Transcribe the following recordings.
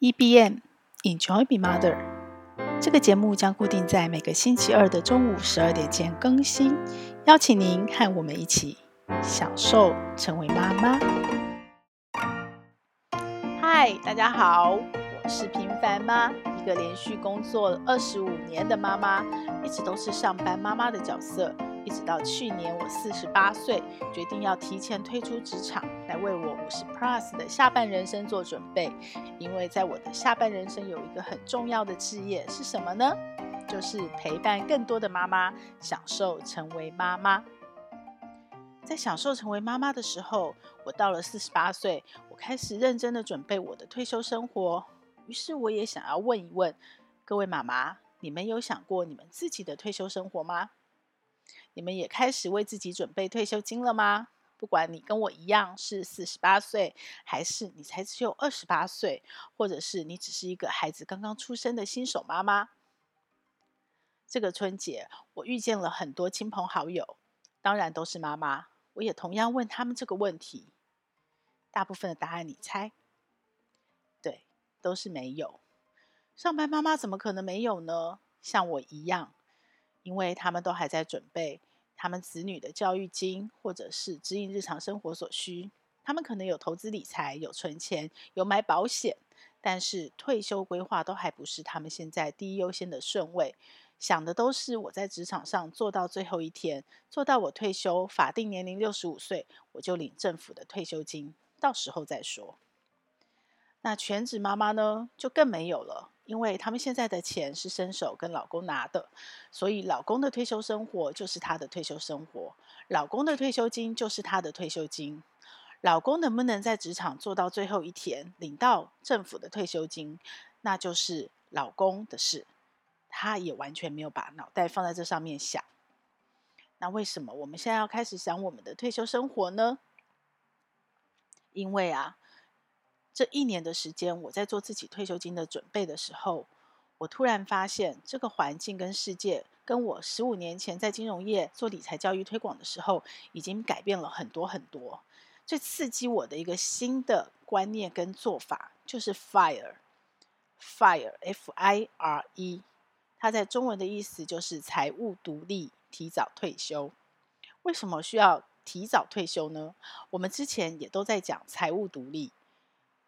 EBM Enjoy Be Mother，这个节目将固定在每个星期二的中午十二点前更新，邀请您和我们一起享受成为妈妈。嗨，大家好，我是平凡妈，一个连续工作二十五年的妈妈，一直都是上班妈妈的角色。一直到去年，我四十八岁，决定要提前退出职场，来为我五十 plus 的下半人生做准备。因为在我的下半人生有一个很重要的职业是什么呢？就是陪伴更多的妈妈，享受成为妈妈。在享受成为妈妈的时候，我到了四十八岁，我开始认真的准备我的退休生活。于是我也想要问一问各位妈妈，你们有想过你们自己的退休生活吗？你们也开始为自己准备退休金了吗？不管你跟我一样是四十八岁，还是你才只有二十八岁，或者是你只是一个孩子刚刚出生的新手妈妈，这个春节我遇见了很多亲朋好友，当然都是妈妈。我也同样问他们这个问题，大部分的答案你猜？对，都是没有。上班妈妈怎么可能没有呢？像我一样。因为他们都还在准备他们子女的教育金，或者是指引日常生活所需。他们可能有投资理财，有存钱，有买保险，但是退休规划都还不是他们现在第一优先的顺位。想的都是我在职场上做到最后一天，做到我退休法定年龄六十五岁，我就领政府的退休金，到时候再说。那全职妈妈呢，就更没有了。因为他们现在的钱是伸手跟老公拿的，所以老公的退休生活就是他的退休生活，老公的退休金就是他的退休金。老公能不能在职场做到最后一天，领到政府的退休金，那就是老公的事。他也完全没有把脑袋放在这上面想。那为什么我们现在要开始想我们的退休生活呢？因为啊。这一年的时间，我在做自己退休金的准备的时候，我突然发现这个环境跟世界，跟我十五年前在金融业做理财教育推广的时候，已经改变了很多很多。最刺激我的一个新的观念跟做法，就是 FIRE，FIRE，F-I-R-E，它在中文的意思就是财务独立、提早退休。为什么需要提早退休呢？我们之前也都在讲财务独立。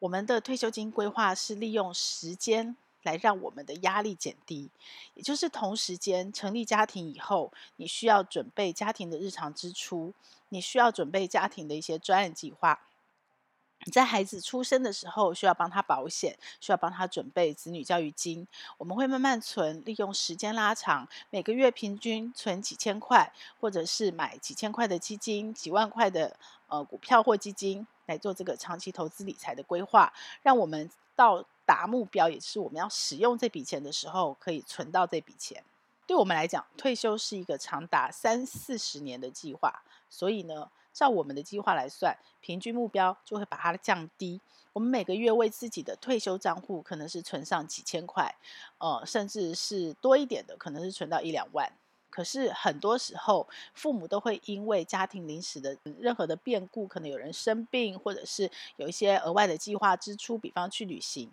我们的退休金规划是利用时间来让我们的压力减低，也就是同时间成立家庭以后，你需要准备家庭的日常支出，你需要准备家庭的一些专案计划。你在孩子出生的时候需要帮他保险，需要帮他准备子女教育金。我们会慢慢存，利用时间拉长，每个月平均存几千块，或者是买几千块的基金，几万块的呃股票或基金。来做这个长期投资理财的规划，让我们到达目标，也是我们要使用这笔钱的时候，可以存到这笔钱。对我们来讲，退休是一个长达三四十年的计划，所以呢，照我们的计划来算，平均目标就会把它降低。我们每个月为自己的退休账户，可能是存上几千块，呃，甚至是多一点的，可能是存到一两万。可是很多时候，父母都会因为家庭临时的任何的变故，可能有人生病，或者是有一些额外的计划支出，比方去旅行，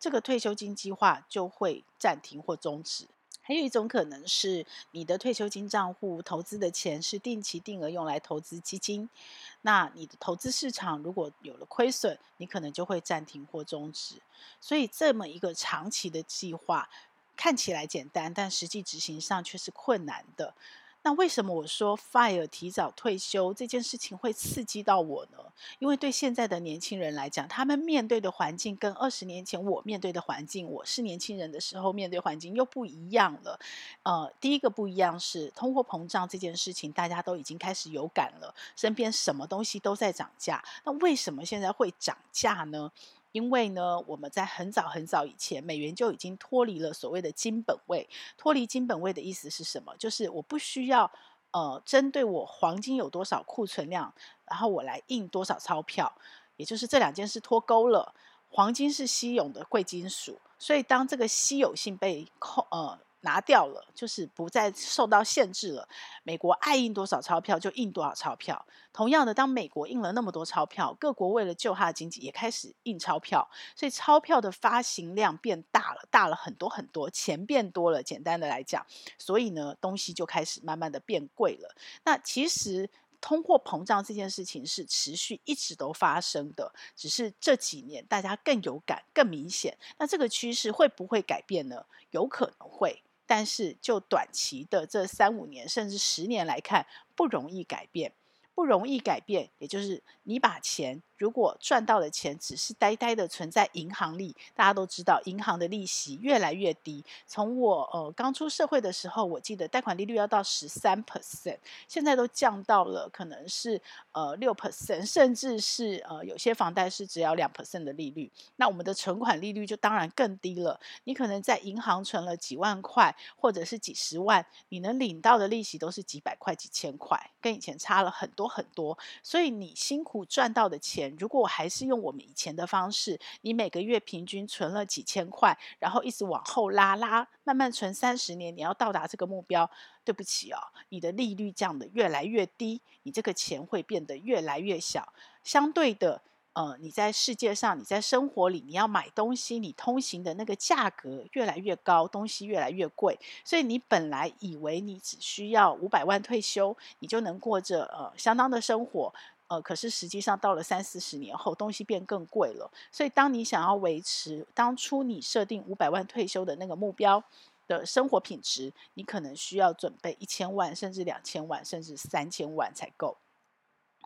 这个退休金计划就会暂停或终止。还有一种可能是，你的退休金账户投资的钱是定期定额用来投资基金，那你的投资市场如果有了亏损，你可能就会暂停或终止。所以这么一个长期的计划。看起来简单，但实际执行上却是困难的。那为什么我说 FIRE 提早退休这件事情会刺激到我呢？因为对现在的年轻人来讲，他们面对的环境跟二十年前我面对的环境，我是年轻人的时候面对环境又不一样了。呃，第一个不一样是通货膨胀这件事情，大家都已经开始有感了，身边什么东西都在涨价。那为什么现在会涨价呢？因为呢，我们在很早很早以前，美元就已经脱离了所谓的金本位。脱离金本位的意思是什么？就是我不需要呃，针对我黄金有多少库存量，然后我来印多少钞票。也就是这两件事脱钩了。黄金是稀有的贵金属，所以当这个稀有性被控呃拿掉了，就是不再受到限制了。美国爱印多少钞票就印多少钞票。同样的，当美国印了那么多钞票，各国为了救它的经济，也开始印钞票，所以钞票的发行量变大了，大了很多很多，钱变多了。简单的来讲，所以呢，东西就开始慢慢的变贵了。那其实通货膨胀这件事情是持续一直都发生的，只是这几年大家更有感、更明显。那这个趋势会不会改变呢？有可能会。但是，就短期的这三五年甚至十年来看，不容易改变，不容易改变，也就是你把钱。如果赚到的钱只是呆呆的存在银行里，大家都知道银行的利息越来越低。从我呃刚出社会的时候，我记得贷款利率要到十三 percent，现在都降到了可能是呃六 percent，甚至是呃有些房贷是只要两 percent 的利率。那我们的存款利率就当然更低了。你可能在银行存了几万块或者是几十万，你能领到的利息都是几百块、几千块，跟以前差了很多很多。所以你辛苦赚到的钱。如果我还是用我们以前的方式，你每个月平均存了几千块，然后一直往后拉拉，慢慢存三十年，你要到达这个目标，对不起哦，你的利率降得越来越低，你这个钱会变得越来越小。相对的，呃，你在世界上，你在生活里，你要买东西，你通行的那个价格越来越高，东西越来越贵，所以你本来以为你只需要五百万退休，你就能过着呃相当的生活。呃，可是实际上到了三四十年后，东西变更贵了。所以，当你想要维持当初你设定五百万退休的那个目标的生活品质，你可能需要准备一千万，甚至两千万，甚至三千万才够。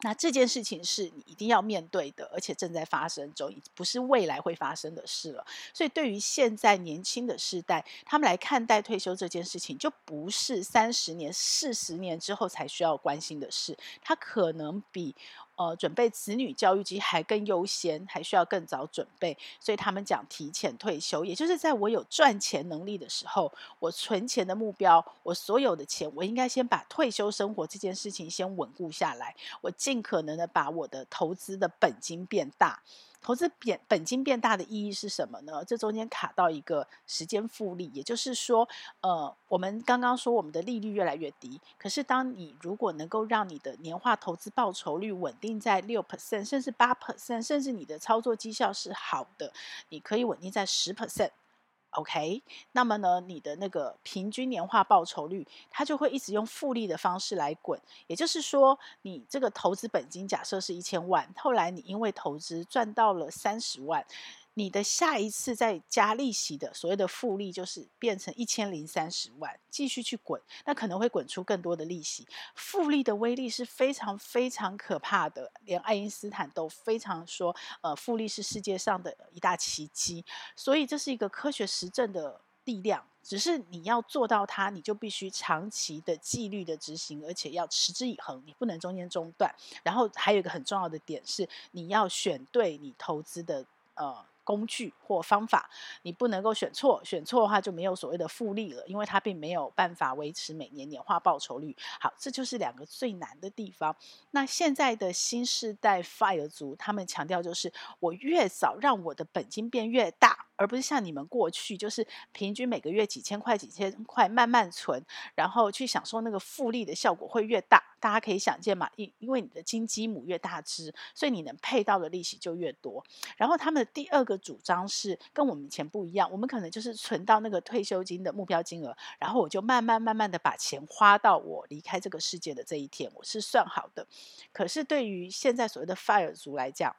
那这件事情是你一定要面对的，而且正在发生中，不是未来会发生的事了。所以，对于现在年轻的世代，他们来看待退休这件事情，就不是三十年、四十年之后才需要关心的事，它可能比。呃，准备子女教育机还更优先，还需要更早准备，所以他们讲提前退休，也就是在我有赚钱能力的时候，我存钱的目标，我所有的钱，我应该先把退休生活这件事情先稳固下来，我尽可能的把我的投资的本金变大。投资变本金变大的意义是什么呢？这中间卡到一个时间复利，也就是说，呃，我们刚刚说我们的利率越来越低，可是当你如果能够让你的年化投资报酬率稳定在六 percent，甚至八 percent，甚至你的操作绩效是好的，你可以稳定在十 percent。OK，那么呢，你的那个平均年化报酬率，它就会一直用复利的方式来滚。也就是说，你这个投资本金假设是一千万，后来你因为投资赚到了三十万。你的下一次再加利息的所谓的复利，就是变成一千零三十万，继续去滚，那可能会滚出更多的利息。复利的威力是非常非常可怕的，连爱因斯坦都非常说，呃，复利是世界上的一大奇迹。所以这是一个科学实证的力量，只是你要做到它，你就必须长期的纪律的执行，而且要持之以恒，你不能中间中断。然后还有一个很重要的点是，你要选对你投资的呃。工具或方法，你不能够选错，选错的话就没有所谓的复利了，因为它并没有办法维持每年年化报酬率。好，这就是两个最难的地方。那现在的新世代 FIRE 族，他们强调就是我越早让我的本金变越大。而不是像你们过去，就是平均每个月几千块、几千块慢慢存，然后去享受那个复利的效果会越大。大家可以想见嘛，因因为你的金鸡母越大只，所以你能配到的利息就越多。然后他们的第二个主张是跟我们以前不一样，我们可能就是存到那个退休金的目标金额，然后我就慢慢慢慢的把钱花到我离开这个世界的这一天，我是算好的。可是对于现在所谓的 FIRE 族来讲，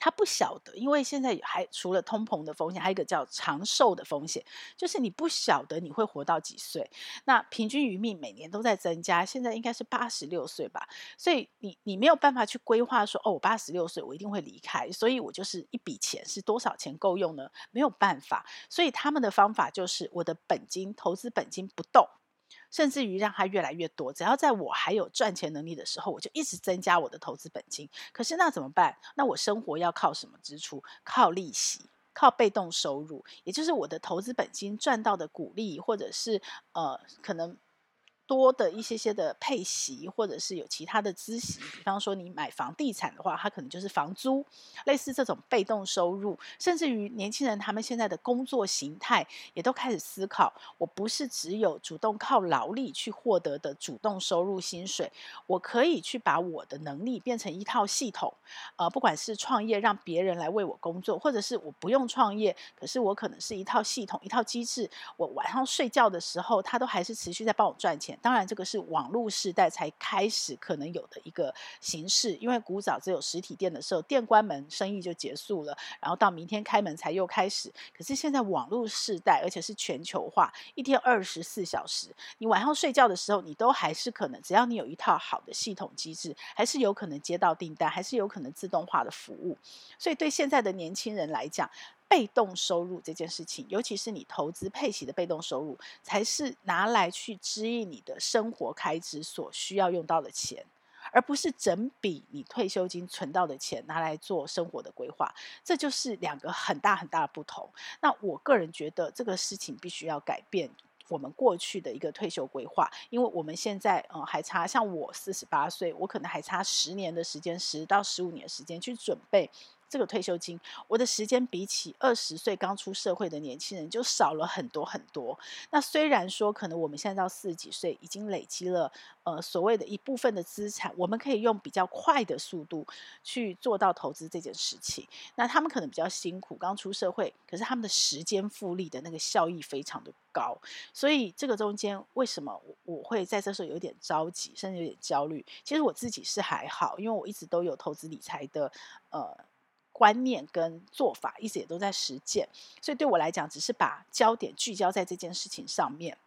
他不晓得，因为现在还除了通膨的风险，还有一个叫长寿的风险，就是你不晓得你会活到几岁。那平均余命每年都在增加，现在应该是八十六岁吧。所以你你没有办法去规划说，哦，我八十六岁我一定会离开，所以我就是一笔钱是多少钱够用呢？没有办法。所以他们的方法就是我的本金投资本金不动。甚至于让他越来越多，只要在我还有赚钱能力的时候，我就一直增加我的投资本金。可是那怎么办？那我生活要靠什么支出？靠利息，靠被动收入，也就是我的投资本金赚到的股利，或者是呃可能多的一些些的配息，或者是有其他的孳息，比方说你买房地产的话，它可能就是房租，类似这种被动收入，甚至于年轻人他们现在的工作形态也都开始思考，我不是只有主动靠劳力去获得的主动收入薪水，我可以去把我的能力变成一套系统，呃，不管是创业让别人来为我工作，或者是我不用创业，可是我可能是一套系统、一套机制，我晚上睡觉的时候，他都还是持续在帮我赚钱。当然，这个是网络时代才开始可能有的一个形式，因为古早只有实体店的时候，店关门，生意就结束了，然后到明天开门才又开始。可是现在网络时代，而且是全球化，一天二十四小时，你晚上睡觉的时候，你都还是可能，只要你有一套好的系统机制，还是有可能接到订单，还是有可能自动化的服务。所以对现在的年轻人来讲，被动收入这件事情，尤其是你投资配息的被动收入，才是拿来去支应你的生活开支所需要用到的钱，而不是整笔你退休金存到的钱拿来做生活的规划。这就是两个很大很大的不同。那我个人觉得这个事情必须要改变我们过去的一个退休规划，因为我们现在嗯还差，像我四十八岁，我可能还差十年的时间，十到十五年的时间去准备。这个退休金，我的时间比起二十岁刚出社会的年轻人就少了很多很多。那虽然说可能我们现在到四十几岁已经累积了呃所谓的一部分的资产，我们可以用比较快的速度去做到投资这件事情。那他们可能比较辛苦，刚出社会，可是他们的时间复利的那个效益非常的高。所以这个中间为什么我会在这时候有点着急，甚至有点焦虑？其实我自己是还好，因为我一直都有投资理财的呃。观念跟做法一直也都在实践，所以对我来讲，只是把焦点聚焦在这件事情上面，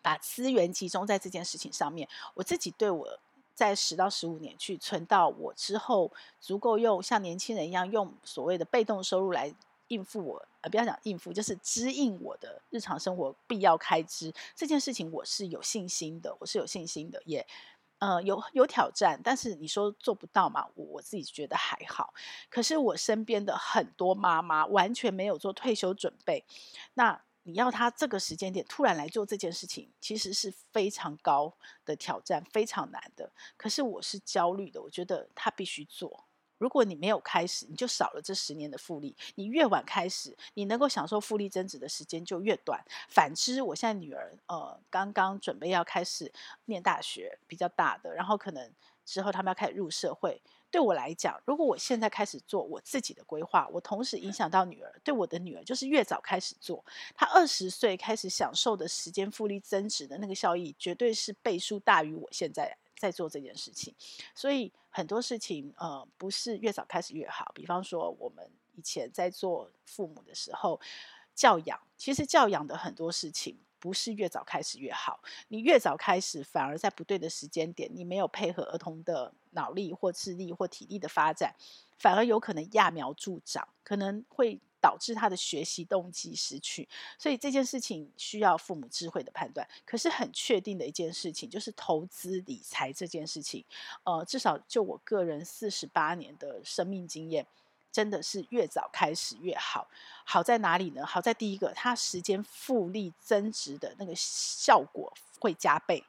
把资源集中在这件事情上面。我自己对我在十到十五年去存到我之后足够用像年轻人一样用所谓的被动收入来应付我，呃，不要讲应付，就是支应我的日常生活必要开支这件事情，我是有信心的，我是有信心的，也。呃，有有挑战，但是你说做不到嘛？我我自己觉得还好。可是我身边的很多妈妈完全没有做退休准备，那你要她这个时间点突然来做这件事情，其实是非常高的挑战，非常难的。可是我是焦虑的，我觉得她必须做。如果你没有开始，你就少了这十年的复利。你越晚开始，你能够享受复利增值的时间就越短。反之，我现在女儿呃刚刚准备要开始念大学，比较大的，然后可能之后他们要开始入社会。对我来讲，如果我现在开始做我自己的规划，我同时影响到女儿，对我的女儿就是越早开始做，她二十岁开始享受的时间复利增值的那个效益，绝对是倍数大于我现在。在做这件事情，所以很多事情呃不是越早开始越好。比方说，我们以前在做父母的时候，教养其实教养的很多事情不是越早开始越好。你越早开始，反而在不对的时间点，你没有配合儿童的脑力或智力或体力的发展，反而有可能揠苗助长，可能会。导致他的学习动机失去，所以这件事情需要父母智慧的判断。可是很确定的一件事情就是投资理财这件事情，呃，至少就我个人四十八年的生命经验，真的是越早开始越好。好在哪里呢？好在第一个，它时间复利增值的那个效果会加倍。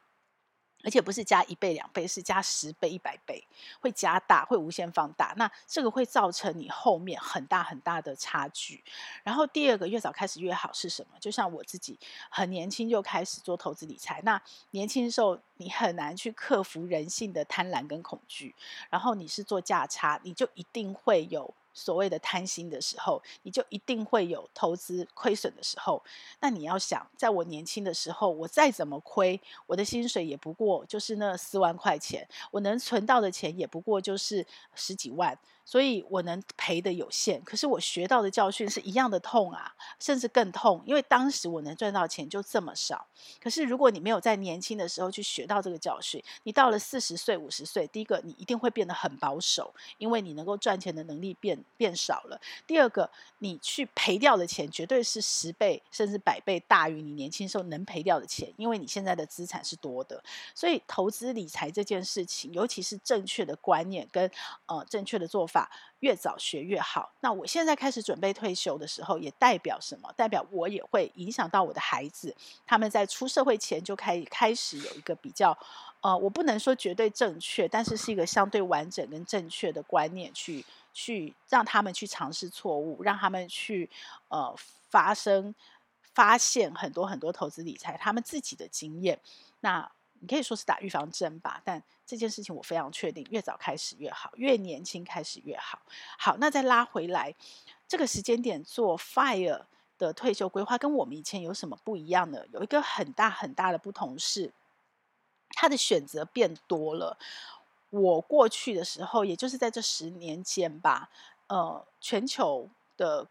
而且不是加一倍两倍，是加十倍一百倍，会加大，会无限放大。那这个会造成你后面很大很大的差距。然后第二个，越早开始越好是什么？就像我自己很年轻就开始做投资理财。那年轻的时候，你很难去克服人性的贪婪跟恐惧。然后你是做价差，你就一定会有。所谓的贪心的时候，你就一定会有投资亏损的时候。那你要想，在我年轻的时候，我再怎么亏，我的薪水也不过就是那四万块钱，我能存到的钱也不过就是十几万。所以我能赔的有限，可是我学到的教训是一样的痛啊，甚至更痛，因为当时我能赚到钱就这么少。可是如果你没有在年轻的时候去学到这个教训，你到了四十岁、五十岁，第一个你一定会变得很保守，因为你能够赚钱的能力变变少了。第二个，你去赔掉的钱绝对是十倍甚至百倍大于你年轻时候能赔掉的钱，因为你现在的资产是多的。所以投资理财这件事情，尤其是正确的观念跟呃正确的做法。法越早学越好。那我现在开始准备退休的时候，也代表什么？代表我也会影响到我的孩子，他们在出社会前就开开始有一个比较，呃，我不能说绝对正确，但是是一个相对完整跟正确的观念，去去让他们去尝试错误，让他们去呃发生发现很多很多投资理财他们自己的经验。那你可以说是打预防针吧，但这件事情我非常确定，越早开始越好，越年轻开始越好。好，那再拉回来，这个时间点做 FIRE 的退休规划，跟我们以前有什么不一样呢？有一个很大很大的不同是，他的选择变多了。我过去的时候，也就是在这十年间吧，呃，全球的。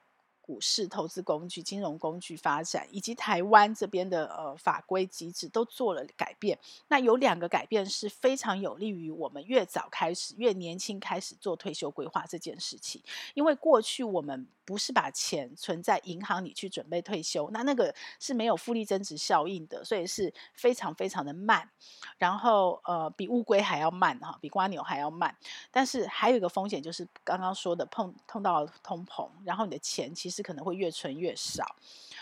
股市投资工具、金融工具发展，以及台湾这边的呃法规机制都做了改变。那有两个改变是非常有利于我们越早开始、越年轻开始做退休规划这件事情。因为过去我们不是把钱存在银行里去准备退休，那那个是没有复利增值效应的，所以是非常非常的慢。然后呃，比乌龟还要慢哈，比蜗牛还要慢。但是还有一个风险就是刚刚说的碰碰到通膨，然后你的钱其实。是可能会越存越少。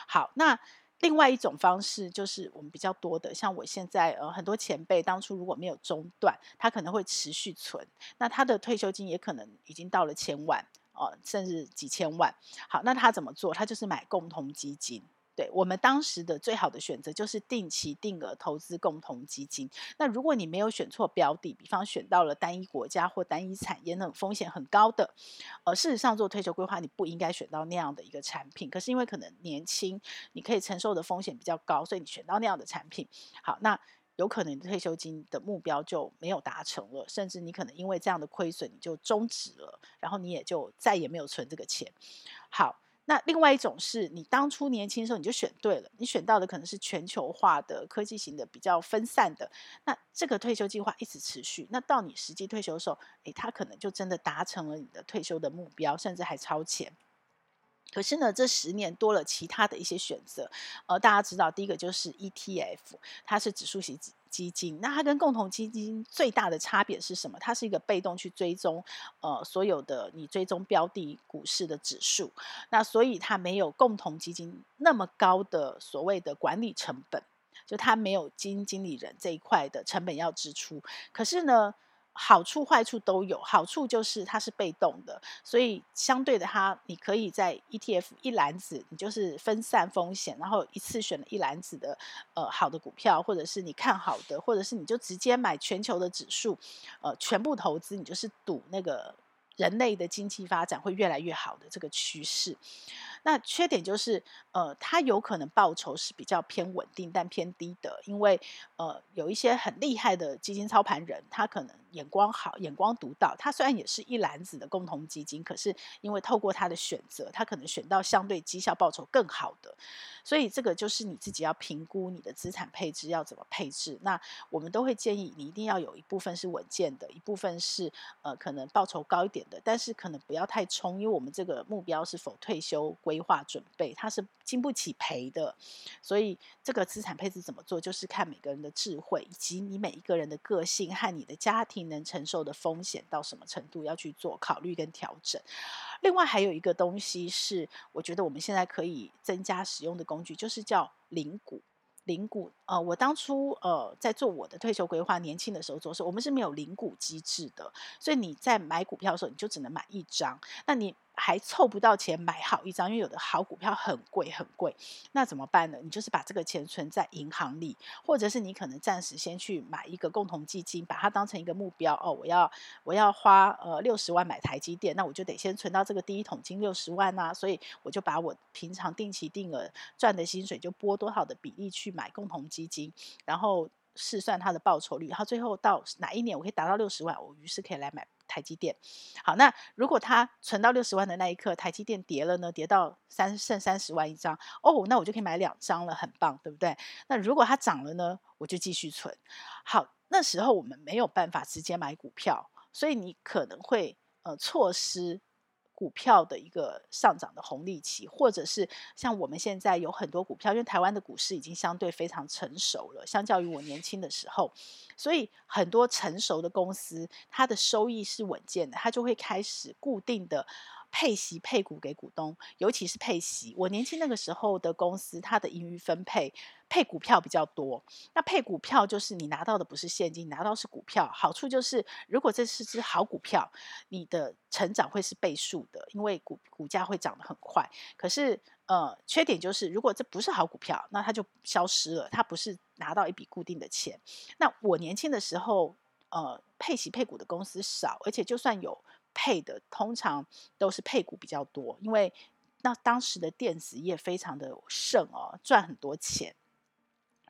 好，那另外一种方式就是我们比较多的，像我现在呃很多前辈当初如果没有中断，他可能会持续存，那他的退休金也可能已经到了千万哦、呃，甚至几千万。好，那他怎么做？他就是买共同基金。对，我们当时的最好的选择就是定期定额投资共同基金。那如果你没有选错标的，比方选到了单一国家或单一产业那种风险很高的，呃，事实上做退休规划你不应该选到那样的一个产品。可是因为可能年轻，你可以承受的风险比较高，所以你选到那样的产品。好，那有可能退休金的目标就没有达成了，甚至你可能因为这样的亏损你就终止了，然后你也就再也没有存这个钱。好。那另外一种是你当初年轻的时候你就选对了，你选到的可能是全球化的科技型的比较分散的，那这个退休计划一直持续，那到你实际退休的时候，诶，他可能就真的达成了你的退休的目标，甚至还超前。可是呢，这十年多了其他的一些选择，呃，大家知道第一个就是 ETF，它是指数型基金，那它跟共同基金最大的差别是什么？它是一个被动去追踪，呃，所有的你追踪标的股市的指数，那所以它没有共同基金那么高的所谓的管理成本，就它没有基金经理人这一块的成本要支出。可是呢，好处坏处都有，好处就是它是被动的，所以相对的它，你可以在 ETF 一篮子，你就是分散风险，然后一次选了一篮子的呃好的股票，或者是你看好的，或者是你就直接买全球的指数，呃全部投资，你就是赌那个人类的经济发展会越来越好的这个趋势。那缺点就是，呃，它有可能报酬是比较偏稳定但偏低的，因为呃，有一些很厉害的基金操盘人，他可能眼光好，眼光独到。他虽然也是一篮子的共同基金，可是因为透过他的选择，他可能选到相对绩效报酬更好的。所以这个就是你自己要评估你的资产配置要怎么配置。那我们都会建议你一定要有一部分是稳健的，一部分是呃可能报酬高一点的，但是可能不要太冲，因为我们这个目标是否退休归规划准备，它是经不起赔的，所以这个资产配置怎么做，就是看每个人的智慧，以及你每一个人的个性和你的家庭能承受的风险到什么程度，要去做考虑跟调整。另外还有一个东西是，我觉得我们现在可以增加使用的工具，就是叫零股。零股，呃，我当初呃在做我的退休规划，年轻的时候做的时候，我们是没有零股机制的，所以你在买股票的时候，你就只能买一张，那你。还凑不到钱买好一张，因为有的好股票很贵很贵，那怎么办呢？你就是把这个钱存在银行里，或者是你可能暂时先去买一个共同基金，把它当成一个目标哦。我要我要花呃六十万买台积电，那我就得先存到这个第一桶金六十万啊，所以我就把我平常定期定额赚的薪水就拨多少的比例去买共同基金，然后试算它的报酬率，然后最后到哪一年我可以达到六十万，我于是可以来买。台积电，好，那如果它存到六十万的那一刻，台积电跌了呢？跌到三剩三十万一张，哦，那我就可以买两张了，很棒，对不对？那如果它涨了呢？我就继续存。好，那时候我们没有办法直接买股票，所以你可能会呃错失股票的一个上涨的红利期，或者是像我们现在有很多股票，因为台湾的股市已经相对非常成熟了，相较于我年轻的时候，所以很多成熟的公司，它的收益是稳健的，它就会开始固定的。配息配股给股东，尤其是配息。我年轻那个时候的公司，它的盈余分配配股票比较多。那配股票就是你拿到的不是现金，拿到是股票。好处就是，如果这是只好股票，你的成长会是倍数的，因为股股价会涨得很快。可是，呃，缺点就是，如果这不是好股票，那它就消失了，它不是拿到一笔固定的钱。那我年轻的时候，呃，配息配股的公司少，而且就算有。配的通常都是配股比较多，因为那当时的电子业非常的盛哦，赚很多钱。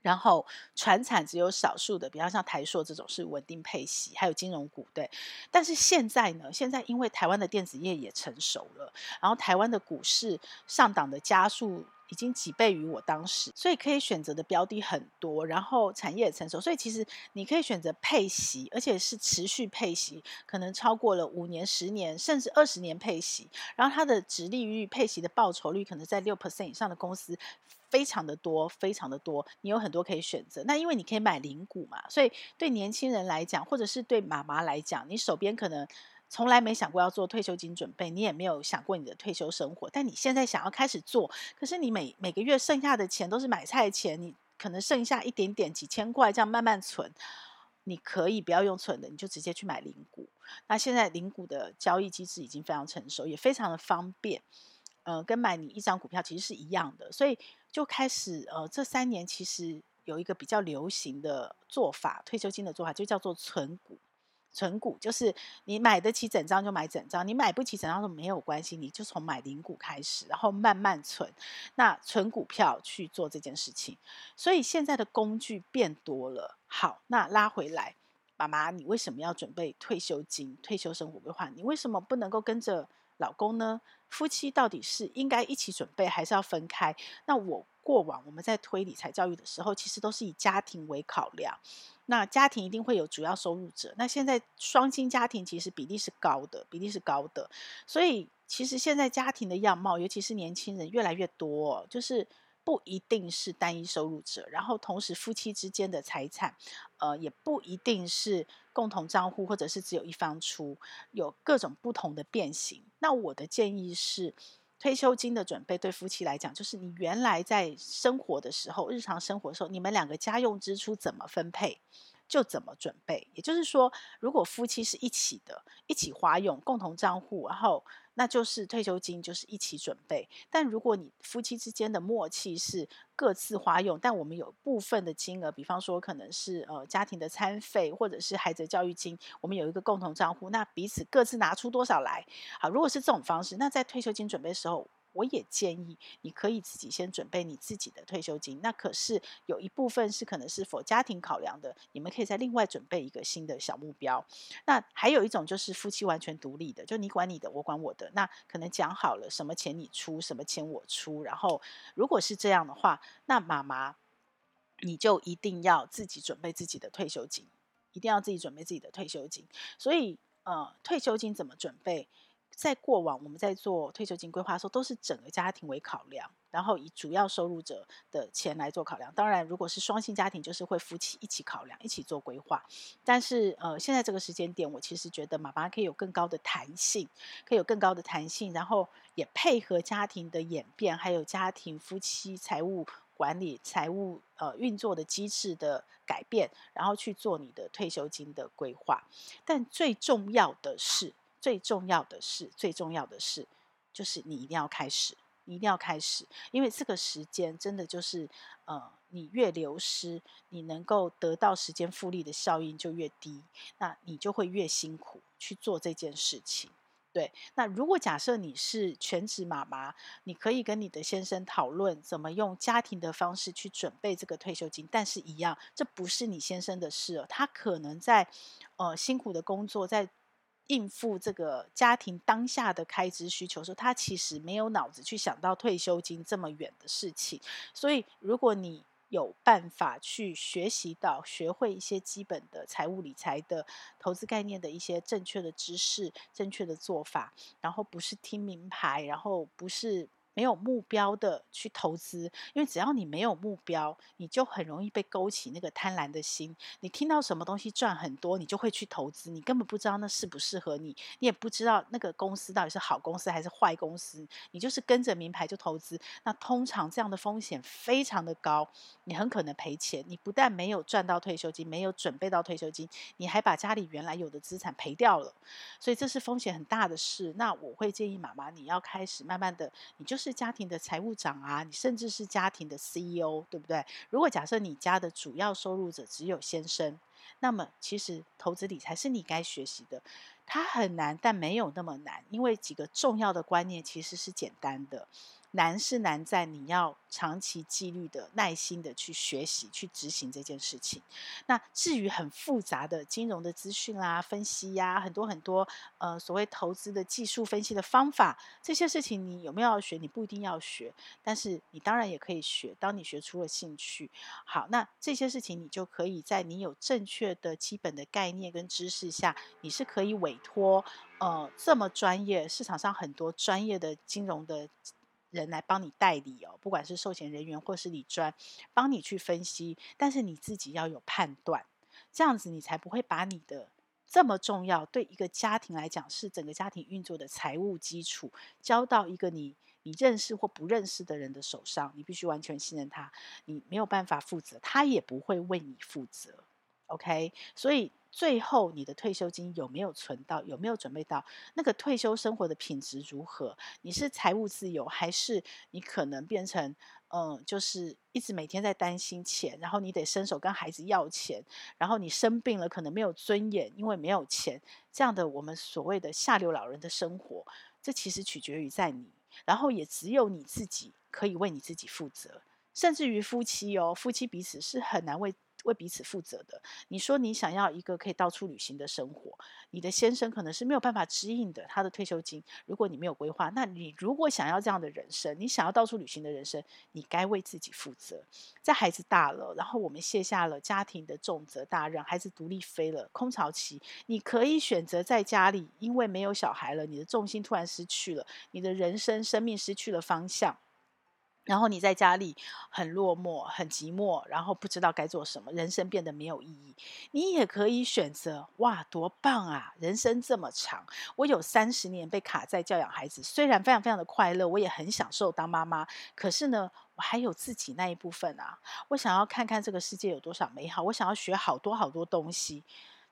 然后传产只有少数的，比方像台塑这种是稳定配息，还有金融股对。但是现在呢，现在因为台湾的电子业也成熟了，然后台湾的股市上档的加速。已经几倍于我当时，所以可以选择的标的很多，然后产业也成熟，所以其实你可以选择配息，而且是持续配息，可能超过了五年、十年，甚至二十年配息。然后它的殖利率、配息的报酬率可能在六 percent 以上的公司非常的多，非常的多，你有很多可以选择。那因为你可以买零股嘛，所以对年轻人来讲，或者是对妈妈来讲，你手边可能。从来没想过要做退休金准备，你也没有想过你的退休生活，但你现在想要开始做，可是你每每个月剩下的钱都是买菜钱，你可能剩下一点点几千块，这样慢慢存，你可以不要用存的，你就直接去买零股。那现在零股的交易机制已经非常成熟，也非常的方便，呃，跟买你一张股票其实是一样的，所以就开始呃，这三年其实有一个比较流行的做法，退休金的做法就叫做存股。存股就是你买得起整张就买整张，你买不起整张都没有关系，你就从买零股开始，然后慢慢存。那存股票去做这件事情，所以现在的工具变多了。好，那拉回来，妈妈，你为什么要准备退休金、退休生活规划？你为什么不能够跟着老公呢？夫妻到底是应该一起准备，还是要分开？那我过往我们在推理财教育的时候，其实都是以家庭为考量。那家庭一定会有主要收入者。那现在双薪家庭其实比例是高的，比例是高的。所以其实现在家庭的样貌，尤其是年轻人越来越多，就是不一定是单一收入者。然后同时夫妻之间的财产，呃，也不一定是共同账户，或者是只有一方出，有各种不同的变形。那我的建议是。退休金的准备对夫妻来讲，就是你原来在生活的时候，日常生活的时候，你们两个家用支出怎么分配，就怎么准备。也就是说，如果夫妻是一起的，一起花用，共同账户，然后。那就是退休金，就是一起准备。但如果你夫妻之间的默契是各自花用，但我们有部分的金额，比方说可能是呃家庭的餐费或者是孩子的教育金，我们有一个共同账户，那彼此各自拿出多少来？好，如果是这种方式，那在退休金准备的时候。我也建议你可以自己先准备你自己的退休金，那可是有一部分是可能是否家庭考量的，你们可以再另外准备一个新的小目标。那还有一种就是夫妻完全独立的，就你管你的，我管我的。那可能讲好了什么钱你出，什么钱我出。然后如果是这样的话，那妈妈你就一定要自己准备自己的退休金，一定要自己准备自己的退休金。所以呃，退休金怎么准备？在过往，我们在做退休金规划的时候，都是整个家庭为考量，然后以主要收入者的钱来做考量。当然，如果是双薪家庭，就是会夫妻一起考量，一起做规划。但是，呃，现在这个时间点，我其实觉得妈妈可以有更高的弹性，可以有更高的弹性，然后也配合家庭的演变，还有家庭夫妻财务管理、财务呃运作的机制的改变，然后去做你的退休金的规划。但最重要的是。最重要的是，最重要的是，就是你一定要开始，你一定要开始，因为这个时间真的就是，呃，你越流失，你能够得到时间复利的效应就越低，那你就会越辛苦去做这件事情。对，那如果假设你是全职妈妈，你可以跟你的先生讨论怎么用家庭的方式去准备这个退休金，但是一样，这不是你先生的事哦，他可能在，呃，辛苦的工作在。应付这个家庭当下的开支需求的时候，他其实没有脑子去想到退休金这么远的事情。所以，如果你有办法去学习到、学会一些基本的财务理财的投资概念的一些正确的知识、正确的做法，然后不是听名牌，然后不是。没有目标的去投资，因为只要你没有目标，你就很容易被勾起那个贪婪的心。你听到什么东西赚很多，你就会去投资，你根本不知道那适不适合你，你也不知道那个公司到底是好公司还是坏公司，你就是跟着名牌就投资。那通常这样的风险非常的高，你很可能赔钱。你不但没有赚到退休金，没有准备到退休金，你还把家里原来有的资产赔掉了，所以这是风险很大的事。那我会建议妈妈，你要开始慢慢的，你就是。是家庭的财务长啊，你甚至是家庭的 CEO，对不对？如果假设你家的主要收入者只有先生，那么其实投资理财是你该学习的。它很难，但没有那么难，因为几个重要的观念其实是简单的。难是难在你要长期纪律的、耐心的去学习、去执行这件事情。那至于很复杂的金融的资讯啦、分析呀、很多很多呃所谓投资的技术分析的方法，这些事情你有没有要学？你不一定要学，但是你当然也可以学。当你学出了兴趣，好，那这些事情你就可以在你有正确的基本的概念跟知识下，你是可以委托呃这么专业市场上很多专业的金融的。人来帮你代理哦，不管是寿险人员或是理专，帮你去分析，但是你自己要有判断，这样子你才不会把你的这么重要，对一个家庭来讲是整个家庭运作的财务基础，交到一个你你认识或不认识的人的手上，你必须完全信任他，你没有办法负责，他也不会为你负责。OK，所以。最后，你的退休金有没有存到？有没有准备到？那个退休生活的品质如何？你是财务自由，还是你可能变成嗯，就是一直每天在担心钱，然后你得伸手跟孩子要钱，然后你生病了可能没有尊严，因为没有钱。这样的我们所谓的下流老人的生活，这其实取决于在你，然后也只有你自己可以为你自己负责，甚至于夫妻哦，夫妻彼此是很难为。为彼此负责的。你说你想要一个可以到处旅行的生活，你的先生可能是没有办法支应的。他的退休金，如果你没有规划，那你如果想要这样的人生，你想要到处旅行的人生，你该为自己负责。在孩子大了，然后我们卸下了家庭的重责大任，孩子独立飞了，空巢期，你可以选择在家里，因为没有小孩了，你的重心突然失去了，你的人生生命失去了方向。然后你在家里很落寞、很寂寞，然后不知道该做什么，人生变得没有意义。你也可以选择，哇，多棒啊！人生这么长，我有三十年被卡在教养孩子，虽然非常非常的快乐，我也很享受当妈妈，可是呢，我还有自己那一部分啊，我想要看看这个世界有多少美好，我想要学好多好多东西。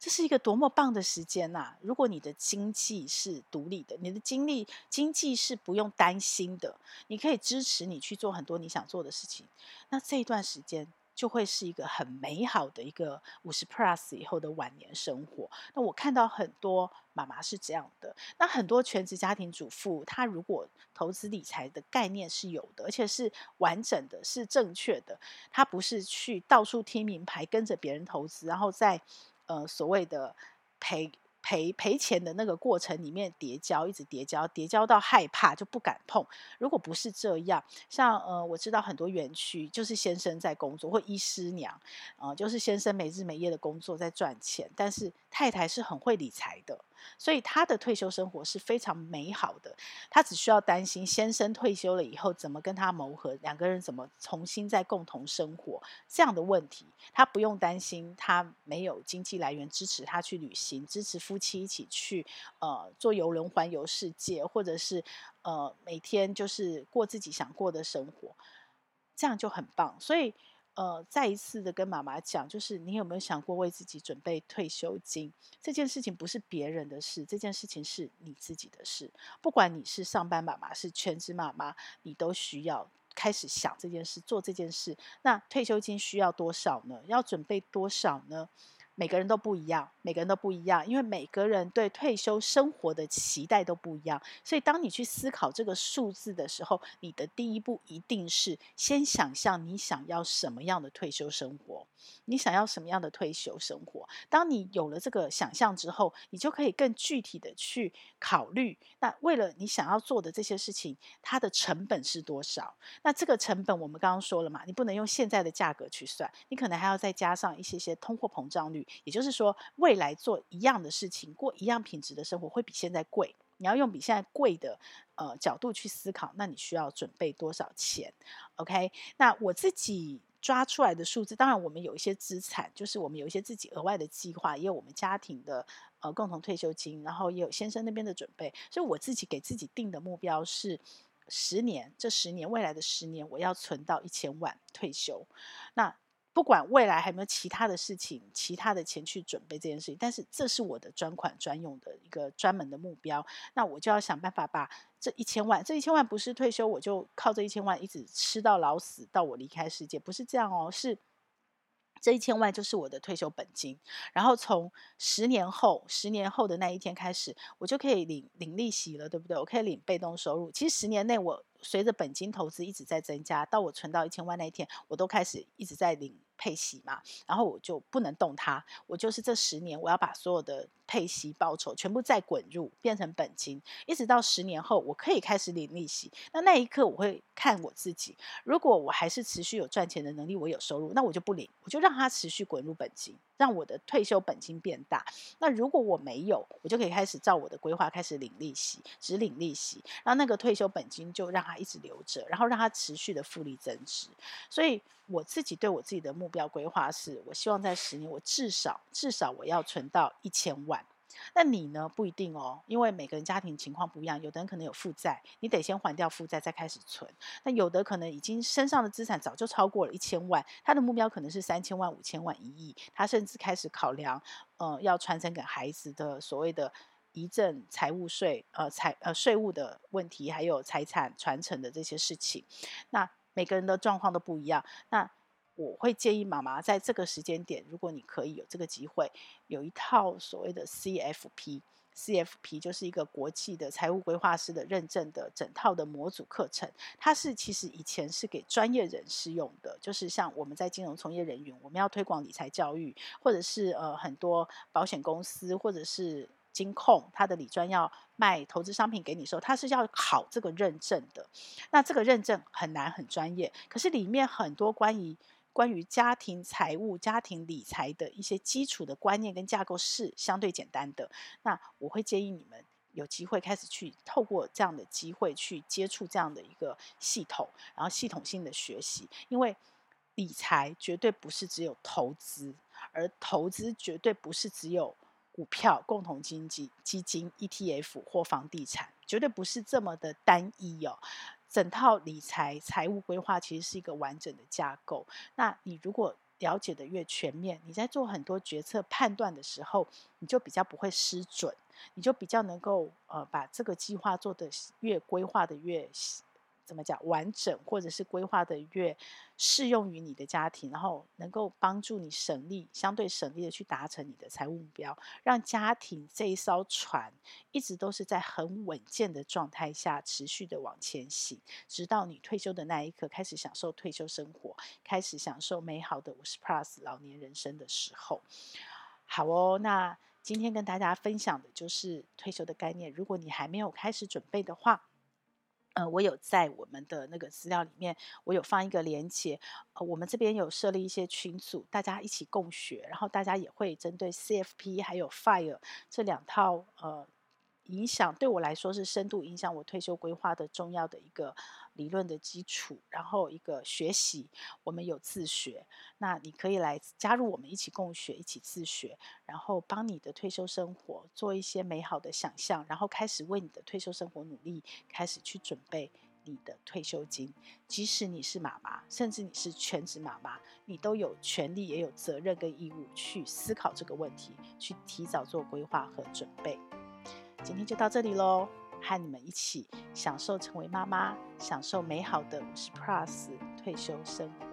这是一个多么棒的时间呐、如果你的经济是独立的，你的经历经济是不用担心的，你可以支持你去做很多你想做的事情，那这一段时间就会是一个很美好的一个五十 plus 以后的晚年生活。那我看到很多妈妈是这样的，那很多全职家庭主妇，她如果投资理财的概念是有的，而且是完整的，是正确的，她不是去到处听名牌，跟着别人投资，然后再。呃，所谓的赔赔赔钱的那个过程里面叠交，一直叠交，叠交到害怕就不敢碰。如果不是这样，像呃，我知道很多园区就是先生在工作，或医师娘，呃，就是先生没日没夜的工作在赚钱，但是太太是很会理财的。所以他的退休生活是非常美好的，他只需要担心先生退休了以后怎么跟他谋合，两个人怎么重新再共同生活这样的问题，他不用担心他没有经济来源支持他去旅行，支持夫妻一起去呃坐游轮环游世界，或者是呃每天就是过自己想过的生活，这样就很棒。所以。呃，再一次的跟妈妈讲，就是你有没有想过为自己准备退休金？这件事情不是别人的事，这件事情是你自己的事。不管你是上班妈妈，是全职妈妈，你都需要开始想这件事，做这件事。那退休金需要多少呢？要准备多少呢？每个人都不一样，每个人都不一样，因为每个人对退休生活的期待都不一样。所以，当你去思考这个数字的时候，你的第一步一定是先想象你想要什么样的退休生活，你想要什么样的退休生活。当你有了这个想象之后，你就可以更具体的去考虑，那为了你想要做的这些事情，它的成本是多少？那这个成本我们刚刚说了嘛，你不能用现在的价格去算，你可能还要再加上一些些通货膨胀率。也就是说，未来做一样的事情，过一样品质的生活，会比现在贵。你要用比现在贵的呃角度去思考，那你需要准备多少钱？OK？那我自己抓出来的数字，当然我们有一些资产，就是我们有一些自己额外的计划，也有我们家庭的呃共同退休金，然后也有先生那边的准备。所以我自己给自己定的目标是十年，这十年未来的十年，我要存到一千万退休。那不管未来还有没有其他的事情、其他的钱去准备这件事情，但是这是我的专款专用的一个专门的目标，那我就要想办法把这一千万，这一千万不是退休，我就靠这一千万一直吃到老死，到我离开世界，不是这样哦，是。这一千万就是我的退休本金，然后从十年后，十年后的那一天开始，我就可以领领利息了，对不对？我可以领被动收入。其实十年内，我随着本金投资一直在增加，到我存到一千万那一天，我都开始一直在领配息嘛，然后我就不能动它，我就是这十年，我要把所有的配息报酬全部再滚入，变成本金，一直到十年后，我可以开始领利息。那那一刻，我会看我自己，如果我还是持续有赚钱的能力，我有收入，那我就不领，我就让它持续滚入本金，让我的退休本金变大。那如果我没有，我就可以开始照我的规划开始领利息，只领利息，然后那个退休本金就让它一直留着，然后让它持续的复利增值。所以我自己对我自己的目标规划是，我希望在十年，我至少至少我要存到一千万。那你呢？不一定哦，因为每个人家庭情况不一样，有的人可能有负债，你得先还掉负债再开始存。那有的可能已经身上的资产早就超过了一千万，他的目标可能是三千万、五千万、一亿，他甚至开始考量，呃，要传承给孩子的所谓的遗赠财务税，呃，财呃税务的问题，还有财产传承的这些事情。那每个人的状况都不一样，那。我会建议妈妈在这个时间点，如果你可以有这个机会，有一套所谓的 CFP，CFP 就是一个国际的财务规划师的认证的整套的模组课程。它是其实以前是给专业人士用的，就是像我们在金融从业人员，我们要推广理财教育，或者是呃很多保险公司或者是金控，它的理专要卖投资商品给你的时候，它是要考这个认证的。那这个认证很难很专业，可是里面很多关于关于家庭财务、家庭理财的一些基础的观念跟架构是相对简单的。那我会建议你们有机会开始去透过这样的机会去接触这样的一个系统，然后系统性的学习。因为理财绝对不是只有投资，而投资绝对不是只有股票、共同经济基金、ETF 或房地产，绝对不是这么的单一哦。整套理财财务规划其实是一个完整的架构。那你如果了解的越全面，你在做很多决策判断的时候，你就比较不会失准，你就比较能够呃把这个计划做的越规划的越怎么讲完整，或者是规划的越适用于你的家庭，然后能够帮助你省力，相对省力的去达成你的财务目标，让家庭这一艘船一直都是在很稳健的状态下持续的往前行，直到你退休的那一刻，开始享受退休生活，开始享受美好的五十 plus 老年人生的时候。好哦，那今天跟大家分享的就是退休的概念。如果你还没有开始准备的话，呃，我有在我们的那个资料里面，我有放一个连接。呃，我们这边有设立一些群组，大家一起共学，然后大家也会针对 CFP 还有 FIRE 这两套呃。影响对我来说是深度影响我退休规划的重要的一个理论的基础，然后一个学习，我们有自学，那你可以来加入我们一起共学，一起自学，然后帮你的退休生活做一些美好的想象，然后开始为你的退休生活努力，开始去准备你的退休金。即使你是妈妈，甚至你是全职妈妈，你都有权利也有责任跟义务去思考这个问题，去提早做规划和准备。今天就到这里喽，和你们一起享受成为妈妈，享受美好的五十 plus 退休生活。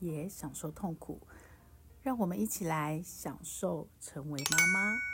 也享受痛苦。让我们一起来享受成为妈妈。